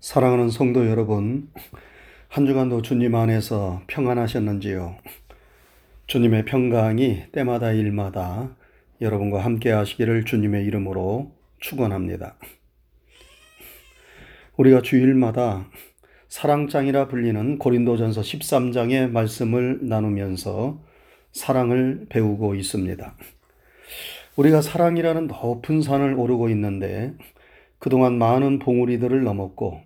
사랑하는 성도 여러분, 한 주간도 주님 안에서 평안하셨는지요? 주님의 평강이 때마다 일마다 여러분과 함께 하시기를 주님의 이름으로 축원합니다. 우리가 주일마다 사랑장이라 불리는 고린도전서 13장의 말씀을 나누면서 사랑을 배우고 있습니다. 우리가 사랑이라는 높은 산을 오르고 있는데 그동안 많은 봉우리들을 넘었고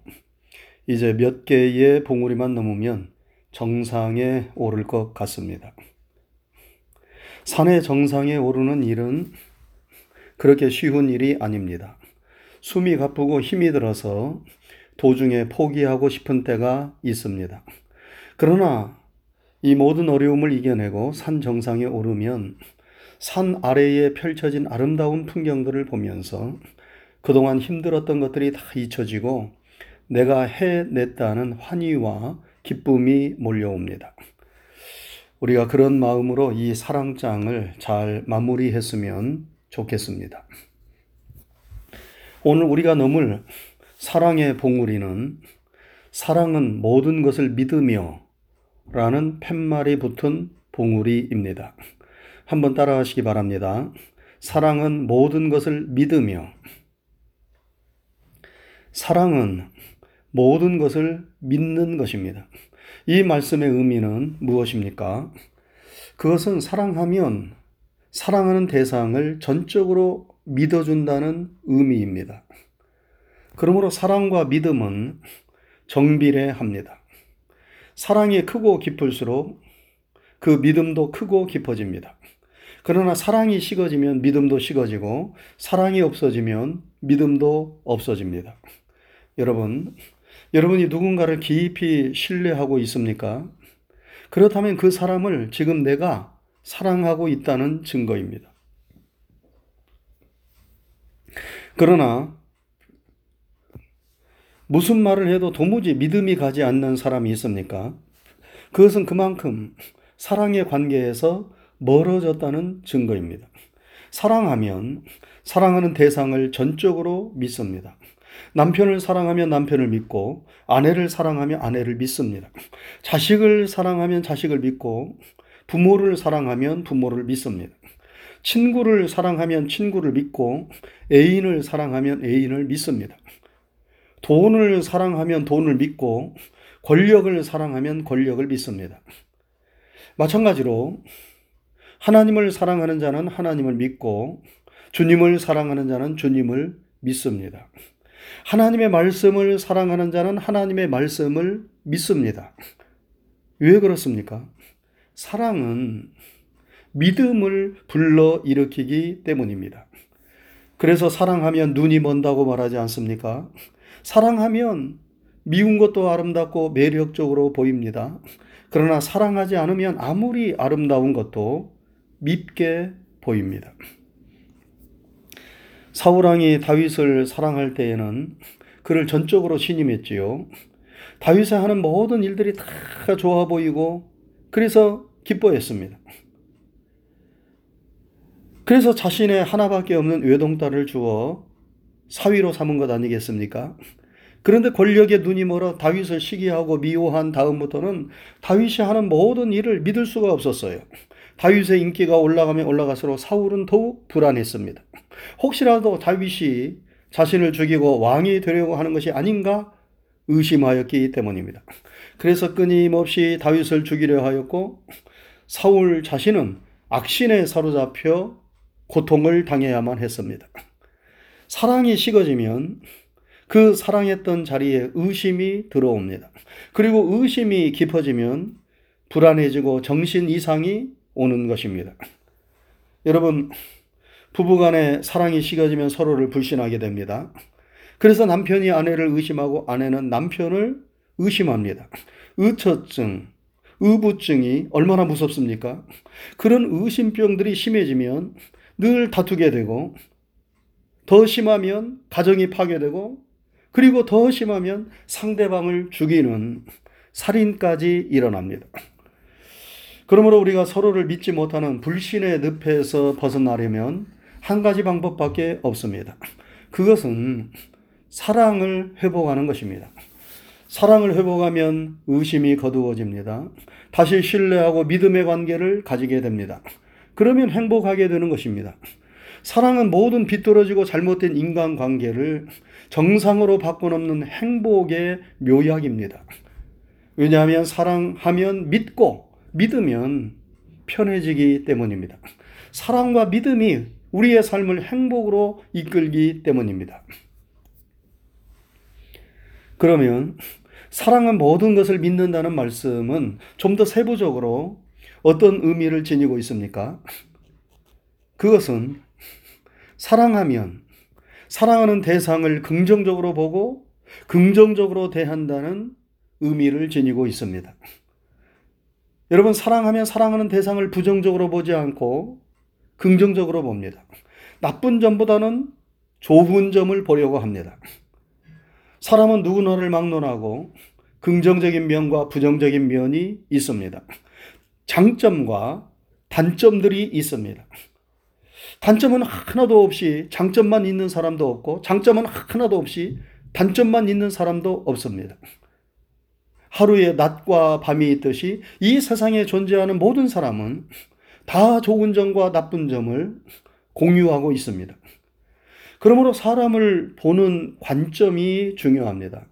이제 몇 개의 봉우리만 넘으면 정상에 오를 것 같습니다. 산의 정상에 오르는 일은 그렇게 쉬운 일이 아닙니다. 숨이 가쁘고 힘이 들어서 도중에 포기하고 싶은 때가 있습니다. 그러나 이 모든 어려움을 이겨내고 산 정상에 오르면 산 아래에 펼쳐진 아름다운 풍경들을 보면서 그동안 힘들었던 것들이 다 잊혀지고 내가 해냈다는 환희와 기쁨이 몰려옵니다. 우리가 그런 마음으로 이 사랑장을 잘 마무리했으면 좋겠습니다. 오늘 우리가 넘을 사랑의 봉우리는 사랑은 모든 것을 믿으며 라는 팻말이 붙은 봉우리입니다. 한번 따라 하시기 바랍니다. 사랑은 모든 것을 믿으며 사랑은 모든 것을 믿는 것입니다. 이 말씀의 의미는 무엇입니까? 그것은 사랑하면 사랑하는 대상을 전적으로 믿어준다는 의미입니다. 그러므로 사랑과 믿음은 정비례합니다. 사랑이 크고 깊을수록 그 믿음도 크고 깊어집니다. 그러나 사랑이 식어지면 믿음도 식어지고 사랑이 없어지면 믿음도 없어집니다. 여러분, 여러분이 누군가를 깊이 신뢰하고 있습니까? 그렇다면 그 사람을 지금 내가 사랑하고 있다는 증거입니다. 그러나 무슨 말을 해도 도무지 믿음이 가지 않는 사람이 있습니까? 그것은 그만큼 사랑의 관계에서 멀어졌다는 증거입니다. 사랑하면 사랑하는 대상을 전적으로 믿습니다. 남편을 사랑하면 남편을 믿고 아내를 사랑하면 아내를 믿습니다. 자식을 사랑하면 자식을 믿고 부모를 사랑하면 부모를 믿습니다. 친구를 사랑하면 친구를 믿고 애인을 사랑하면 애인을 믿습니다. 돈을 사랑하면 돈을 믿고 권력을 사랑하면 권력을 믿습니다. 마찬가지로 하나님을 사랑하는 자는 하나님을 믿고 주님을 사랑하는 자는 주님을 믿습니다. 하나님의 말씀을 사랑하는 자는 하나님의 말씀을 믿습니다. 왜 그렇습니까? 사랑은 믿음을 불러 일으키기 때문입니다. 그래서 사랑하면 눈이 먼다고 말하지 않습니까? 사랑하면 미운 것도 아름답고 매력적으로 보입니다. 그러나 사랑하지 않으면 아무리 아름다운 것도 밉게 보입니다. 사울 왕이 다윗을 사랑할 때에는 그를 전적으로 신임했지요. 다윗이 하는 모든 일들이 다 좋아 보이고 그래서 기뻐했습니다. 그래서 자신의 하나밖에 없는 외동딸을 주어 사위로 삼은 것 아니겠습니까? 그런데 권력에 눈이 멀어 다윗을 시기하고 미워한 다음부터는 다윗이 하는 모든 일을 믿을 수가 없었어요. 다윗의 인기가 올라가면 올라갈수록 사울은 더욱 불안했습니다. 혹시라도 다윗이 자신을 죽이고 왕이 되려고 하는 것이 아닌가 의심하였기 때문입니다. 그래서 끊임없이 다윗을 죽이려 하였고 사울 자신은 악신에 사로잡혀 고통을 당해야만 했습니다. 사랑이 식어지면 그 사랑했던 자리에 의심이 들어옵니다. 그리고 의심이 깊어지면 불안해지고 정신 이상이 오는 것입니다. 여러분, 부부간에 사랑이 식어지면 서로를 불신하게 됩니다. 그래서 남편이 아내를 의심하고 아내는 남편을 의심합니다. 의처증, 의부증이 얼마나 무섭습니까? 그런 의심병들이 심해지면 늘 다투게 되고 더 심하면 가정이 파괴되고 그리고 더 심하면 상대방을 죽이는 살인까지 일어납니다. 그러므로 우리가 서로를 믿지 못하는 불신의 늪에서 벗어나려면 한 가지 방법밖에 없습니다. 그것은 사랑을 회복하는 것입니다. 사랑을 회복하면 의심이 거두어집니다. 다시 신뢰하고 믿음의 관계를 가지게 됩니다. 그러면 행복하게 되는 것입니다. 사랑은 모든 비뚤어지고 잘못된 인간 관계를 정상으로 바꿔놓는 행복의 묘약입니다. 왜냐하면 사랑하면 믿고 믿으면 편해지기 때문입니다. 사랑과 믿음이 우리의 삶을 행복으로 이끌기 때문입니다. 그러면 사랑은 모든 것을 믿는다는 말씀은 좀 더 세부적으로 어떤 의미를 지니고 있습니까? 그것은 사랑하면 사랑하는 대상을 긍정적으로 보고 긍정적으로 대한다는 의미를 지니고 있습니다. 여러분, 사랑하면 사랑하는 대상을 부정적으로 보지 않고 긍정적으로 봅니다. 나쁜 점보다는 좋은 점을 보려고 합니다. 사람은 누구나를 막론하고 긍정적인 면과 부정적인 면이 있습니다. 장점과 단점들이 있습니다. 단점은 하나도 없이 장점만 있는 사람도 없고 장점은 하나도 없이 단점만 있는 사람도 없습니다. 하루에 낮과 밤이 있듯이 이 세상에 존재하는 모든 사람은 다 좋은 점과 나쁜 점을 공유하고 있습니다. 그러므로 사람을 보는 관점이 중요합니다.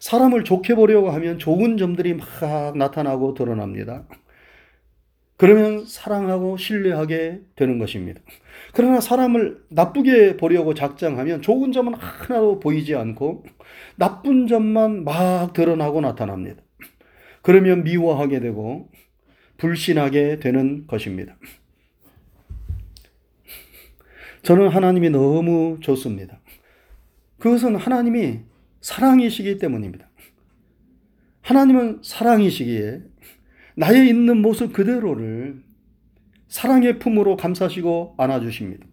사람을 좋게 보려고 하면 좋은 점들이 막 나타나고 드러납니다. 그러면 사랑하고 신뢰하게 되는 것입니다. 그러나 사람을 나쁘게 보려고 작정하면 좋은 점은 하나도 보이지 않고 나쁜 점만 막 드러나고 나타납니다. 그러면 미워하게 되고 불신하게 되는 것입니다. 저는 하나님이 너무 좋습니다. 그것은 하나님이 사랑이시기 때문입니다. 하나님은 사랑이시기에 나의 있는 모습 그대로를 사랑의 품으로 감싸시고 안아주십니다.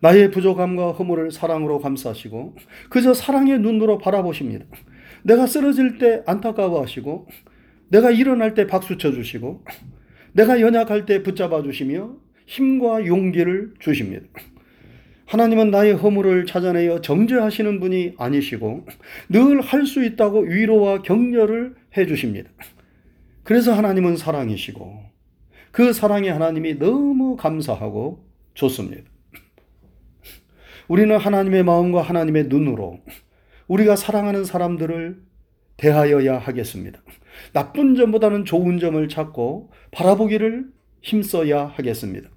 나의 부족함과 허물을 사랑으로 감싸시고 그저 사랑의 눈으로 바라보십니다. 내가 쓰러질 때 안타까워하시고 내가 일어날 때 박수 쳐주시고 내가 연약할 때 붙잡아 주시며 힘과 용기를 주십니다. 하나님은 나의 허물을 찾아내어 정죄하시는 분이 아니시고 늘 할 수 있다고 위로와 격려를 해 주십니다. 그래서 하나님은 사랑이시고 그 사랑에 하나님이 너무 감사하고 좋습니다. 우리는 하나님의 마음과 하나님의 눈으로 우리가 사랑하는 사람들을 대하여야 하겠습니다. 나쁜 점보다는 좋은 점을 찾고 바라보기를 힘써야 하겠습니다.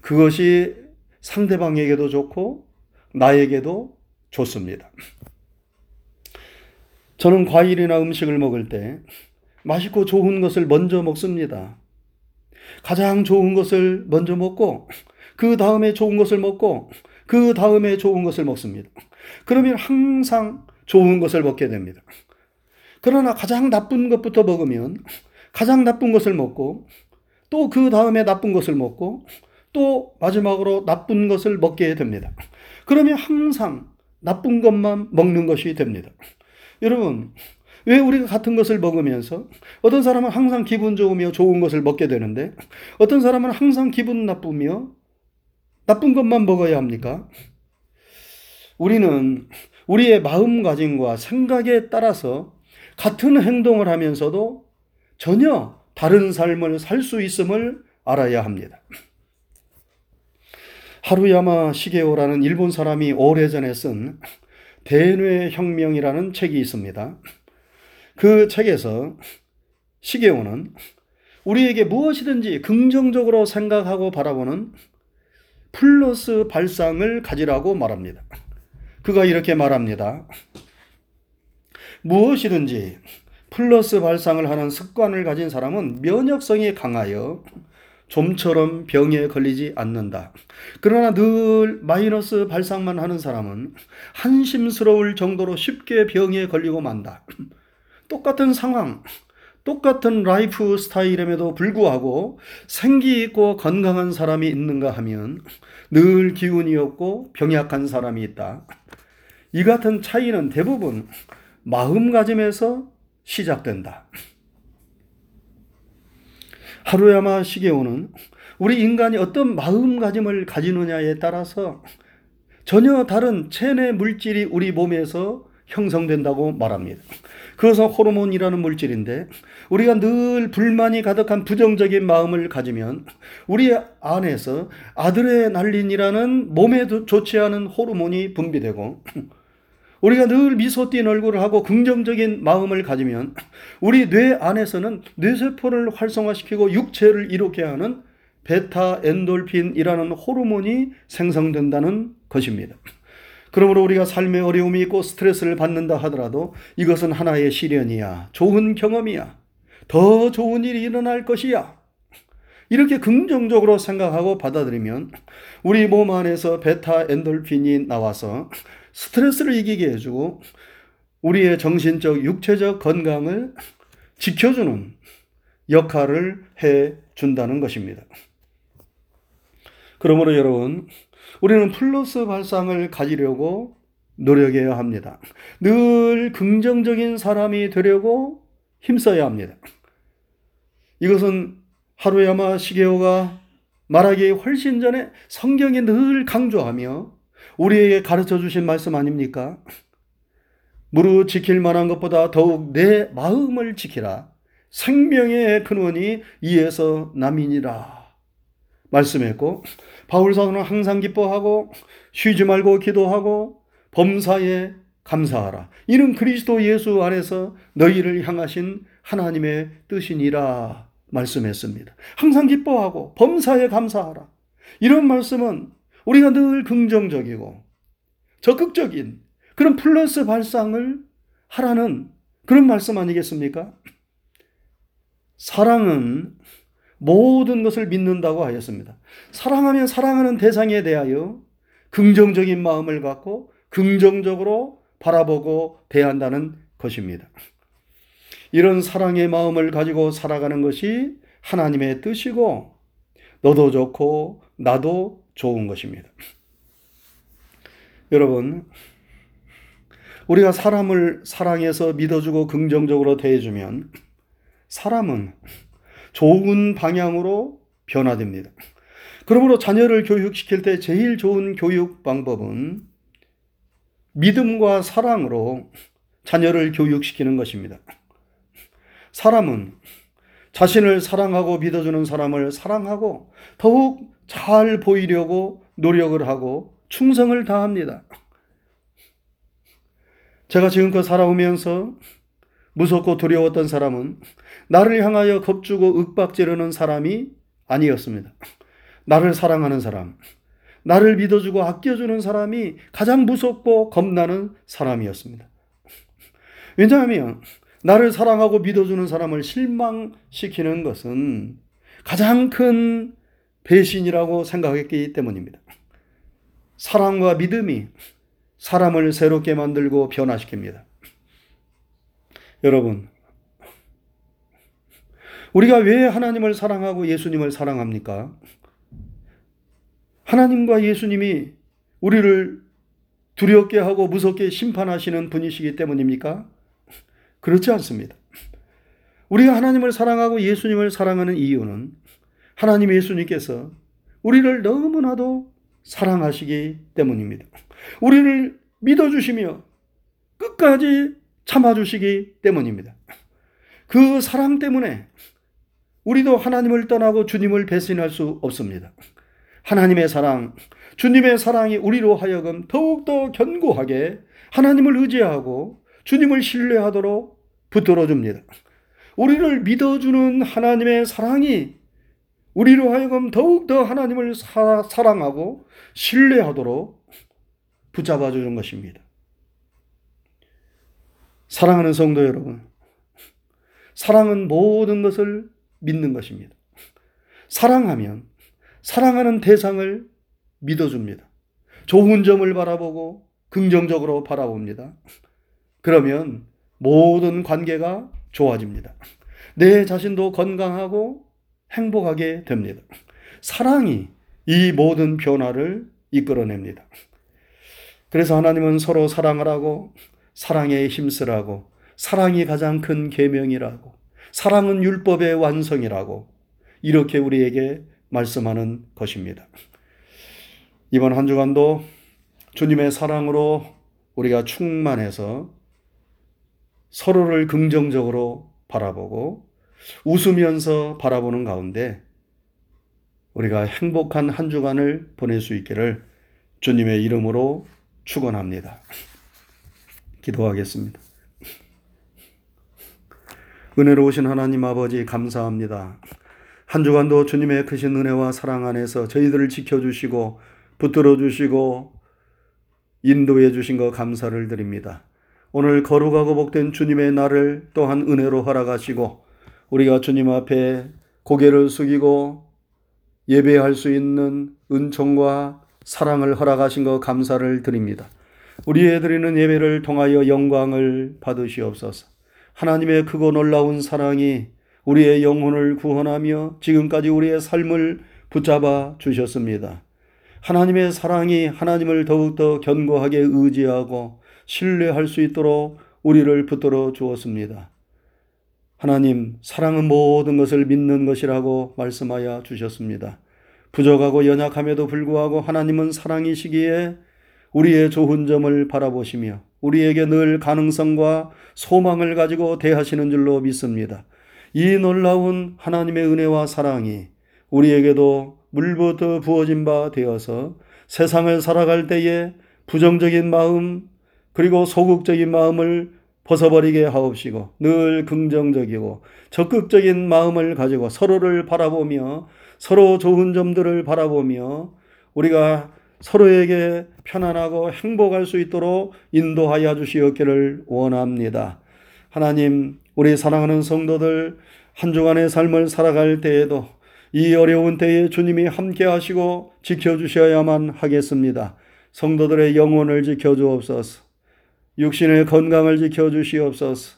그것이 상대방에게도 좋고 나에게도 좋습니다. 저는 과일이나 음식을 먹을 때 맛있고 좋은 것을 먼저 먹습니다. 가장 좋은 것을 먼저 먹고 그 다음에 좋은 것을 먹고 그 다음에 좋은 것을 먹습니다. 그러면 항상 좋은 것을 먹게 됩니다. 그러나 가장 나쁜 것부터 먹으면 가장 나쁜 것을 먹고 또 그 다음에 나쁜 것을 먹고 또 마지막으로 나쁜 것을 먹게 됩니다. 그러면 항상 나쁜 것만 먹는 것이 됩니다. 여러분, 왜 우리가 같은 것을 먹으면서 어떤 사람은 항상 기분 좋으며 좋은 것을 먹게 되는데 어떤 사람은 항상 기분 나쁘며 나쁜 것만 먹어야 합니까? 우리는 우리의 마음가짐과 생각에 따라서 같은 행동을 하면서도 전혀 다른 삶을 살 수 있음을 알아야 합니다. 하루야마 시게오라는 일본 사람이 오래전에 쓴 대뇌 혁명이라는 책이 있습니다. 그 책에서 시게오는 우리에게 무엇이든지 긍정적으로 생각하고 바라보는 플러스 발상을 가지라고 말합니다. 그가 이렇게 말합니다. 무엇이든지 플러스 발상을 하는 습관을 가진 사람은 면역성이 강하여 좀처럼 병에 걸리지 않는다. 그러나 늘 마이너스 발상만 하는 사람은 한심스러울 정도로 쉽게 병에 걸리고 만다. 똑같은 상황, 똑같은 라이프 스타일임에도 불구하고 생기 있고 건강한 사람이 있는가 하면 늘 기운이 없고 병약한 사람이 있다. 이 같은 차이는 대부분 마음가짐에서 시작된다. 하루야마 시게오는 우리 인간이 어떤 마음가짐을 가지느냐에 따라서 전혀 다른 체내 물질이 우리 몸에서 형성된다고 말합니다. 그것은 호르몬이라는 물질인데 우리가 늘 불만이 가득한 부정적인 마음을 가지면 우리 안에서 아드레날린이라는 몸에 좋지 않은 호르몬이 분비되고 우리가 늘 미소 띈 얼굴을 하고 긍정적인 마음을 가지면 우리 뇌 안에서는 뇌세포를 활성화시키고 육체를 이롭게 하는 베타 엔돌핀이라는 호르몬이 생성된다는 것입니다. 그러므로 우리가 삶에 어려움이 있고 스트레스를 받는다 하더라도 이것은 하나의 시련이야. 좋은 경험이야. 더 좋은 일이 일어날 것이야. 이렇게 긍정적으로 생각하고 받아들이면 우리 몸 안에서 베타 엔돌핀이 나와서 스트레스를 이기게 해주고 우리의 정신적, 육체적 건강을 지켜주는 역할을 해 준다는 것입니다. 그러므로 여러분, 우리는 플러스 발상을 가지려고 노력해야 합니다. 늘 긍정적인 사람이 되려고 힘써야 합니다. 이것은 하루야마 시게오가 말하기 훨씬 전에 성경에 늘 강조하며 우리에게 가르쳐 주신 말씀 아닙니까? 무릇 지킬 만한 것보다 더욱 내 마음을 지키라. 생명의 근원이 이에서 남이니라. 말씀했고, 바울 사도는 항상 기뻐하고, 쉬지 말고 기도하고, 범사에 감사하라. 이는 그리스도 예수 안에서 너희를 향하신 하나님의 뜻이니라. 말씀했습니다. 항상 기뻐하고, 범사에 감사하라. 이런 말씀은 우리가 늘 긍정적이고 적극적인 그런 플러스 발상을 하라는 그런 말씀 아니겠습니까? 사랑은 모든 것을 믿는다고 하였습니다. 사랑하면 사랑하는 대상에 대하여 긍정적인 마음을 갖고 긍정적으로 바라보고 대한다는 것입니다. 이런 사랑의 마음을 가지고 살아가는 것이 하나님의 뜻이고 너도 좋고 나도 좋은 것입니다. 여러분, 우리가 사람을 사랑해서 믿어주고 긍정적으로 대해주면 사람은 좋은 방향으로 변화됩니다. 그러므로 자녀를 교육시킬 때 제일 좋은 교육 방법은 믿음과 사랑으로 자녀를 교육시키는 것입니다. 사람은 자신을 사랑하고 믿어주는 사람을 사랑하고 더욱 잘 보이려고 노력을 하고 충성을 다합니다. 제가 지금껏 살아오면서 무섭고 두려웠던 사람은 나를 향하여 겁주고 윽박지르는 사람이 아니었습니다. 나를 사랑하는 사람, 나를 믿어주고 아껴주는 사람이 가장 무섭고 겁나는 사람이었습니다. 왜냐하면 나를 사랑하고 믿어주는 사람을 실망시키는 것은 가장 큰 배신이라고 생각했기 때문입니다. 사랑과 믿음이 사람을 새롭게 만들고 변화시킵니다. 여러분, 우리가 왜 하나님을 사랑하고 예수님을 사랑합니까? 하나님과 예수님이 우리를 두렵게 하고 무섭게 심판하시는 분이시기 때문입니까? 그렇지 않습니다. 우리가 하나님을 사랑하고 예수님을 사랑하는 이유는 하나님 예수님께서 우리를 너무나도 사랑하시기 때문입니다. 우리를 믿어주시며 끝까지 참아주시기 때문입니다. 그 사랑 때문에 우리도 하나님을 떠나고 주님을 배신할 수 없습니다. 하나님의 사랑, 주님의 사랑이 우리로 하여금 더욱더 견고하게 하나님을 의지하고 주님을 신뢰하도록 붙들어 줍니다. 우리를 믿어주는 하나님의 사랑이 우리로 하여금 더욱더 하나님을 사, 사랑하고 신뢰하도록 붙잡아 주는 것입니다. 사랑하는 성도 여러분, 사랑은 모든 것을 믿는 것입니다. 사랑하면 사랑하는 대상을 믿어줍니다. 좋은 점을 바라보고 긍정적으로 바라봅니다. 그러면 모든 관계가 좋아집니다. 내 자신도 건강하고 행복하게 됩니다. 사랑이 이 모든 변화를 이끌어냅니다. 그래서 하나님은 서로 사랑하라고 사랑에 힘쓰라고 사랑이 가장 큰 계명이라고 사랑은 율법의 완성이라고 이렇게 우리에게 말씀하는 것입니다. 이번 한 주간도 주님의 사랑으로 우리가 충만해서 서로를 긍정적으로 바라보고 웃으면서 바라보는 가운데 우리가 행복한 한 주간을 보낼 수 있기를 주님의 이름으로 축원합니다. 기도하겠습니다. 은혜로우신 하나님 아버지 감사합니다. 한 주간도 주님의 크신 은혜와 사랑 안에서 저희들을 지켜주시고 붙들어 주시고 인도해 주신 것 감사를 드립니다. 오늘 거룩하고 복된 주님의 날을 또한 은혜로 허락하시고 우리가 주님 앞에 고개를 숙이고 예배할 수 있는 은총과 사랑을 허락하신 것 감사를 드립니다. 우리의 드리는 예배를 통하여 영광을 받으시옵소서. 하나님의 크고 놀라운 사랑이 우리의 영혼을 구원하며 지금까지 우리의 삶을 붙잡아 주셨습니다. 하나님의 사랑이 하나님을 더욱더 견고하게 의지하고 신뢰할 수 있도록 우리를 붙들어 주었습니다. 하나님, 사랑은 모든 것을 믿는 것이라고 말씀하여 주셨습니다. 부족하고 연약함에도 불구하고 하나님은 사랑이시기에 우리의 좋은 점을 바라보시며 우리에게 늘 가능성과 소망을 가지고 대하시는 줄로 믿습니다. 이 놀라운 하나님의 은혜와 사랑이 우리에게도 물부터 부어진 바 되어서 세상을 살아갈 때에 부정적인 마음 그리고 소극적인 마음을 벗어버리게 하옵시고 늘 긍정적이고 적극적인 마음을 가지고 서로를 바라보며 서로 좋은 점들을 바라보며 우리가 서로에게 편안하고 행복할 수 있도록 인도하여 주시었기를 원합니다. 하나님, 우리 사랑하는 성도들 한 주간의 삶을 살아갈 때에도 이 어려운 때에 주님이 함께 하시고 지켜주셔야만 하겠습니다. 성도들의 영혼을 지켜주옵소서. 육신의 건강을 지켜주시옵소서.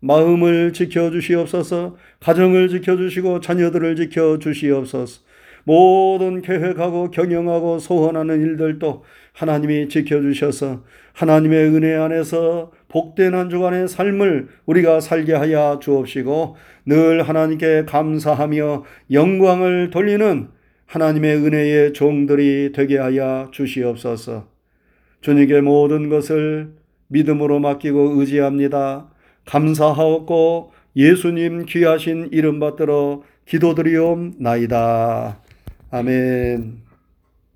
마음을 지켜주시옵소서. 가정을 지켜주시고 자녀들을 지켜주시옵소서. 모든 계획하고 경영하고 소원하는 일들도 하나님이 지켜주셔서 하나님의 은혜 안에서 복된 한 주간의 삶을 우리가 살게 하여 주옵시고 늘 하나님께 감사하며 영광을 돌리는 하나님의 은혜의 종들이 되게 하여 주시옵소서. 주님께 모든 것을 믿음으로 맡기고 의지합니다. 감사하옵고 예수님 귀하신 이름 받들어 기도드리옵나이다. 아멘.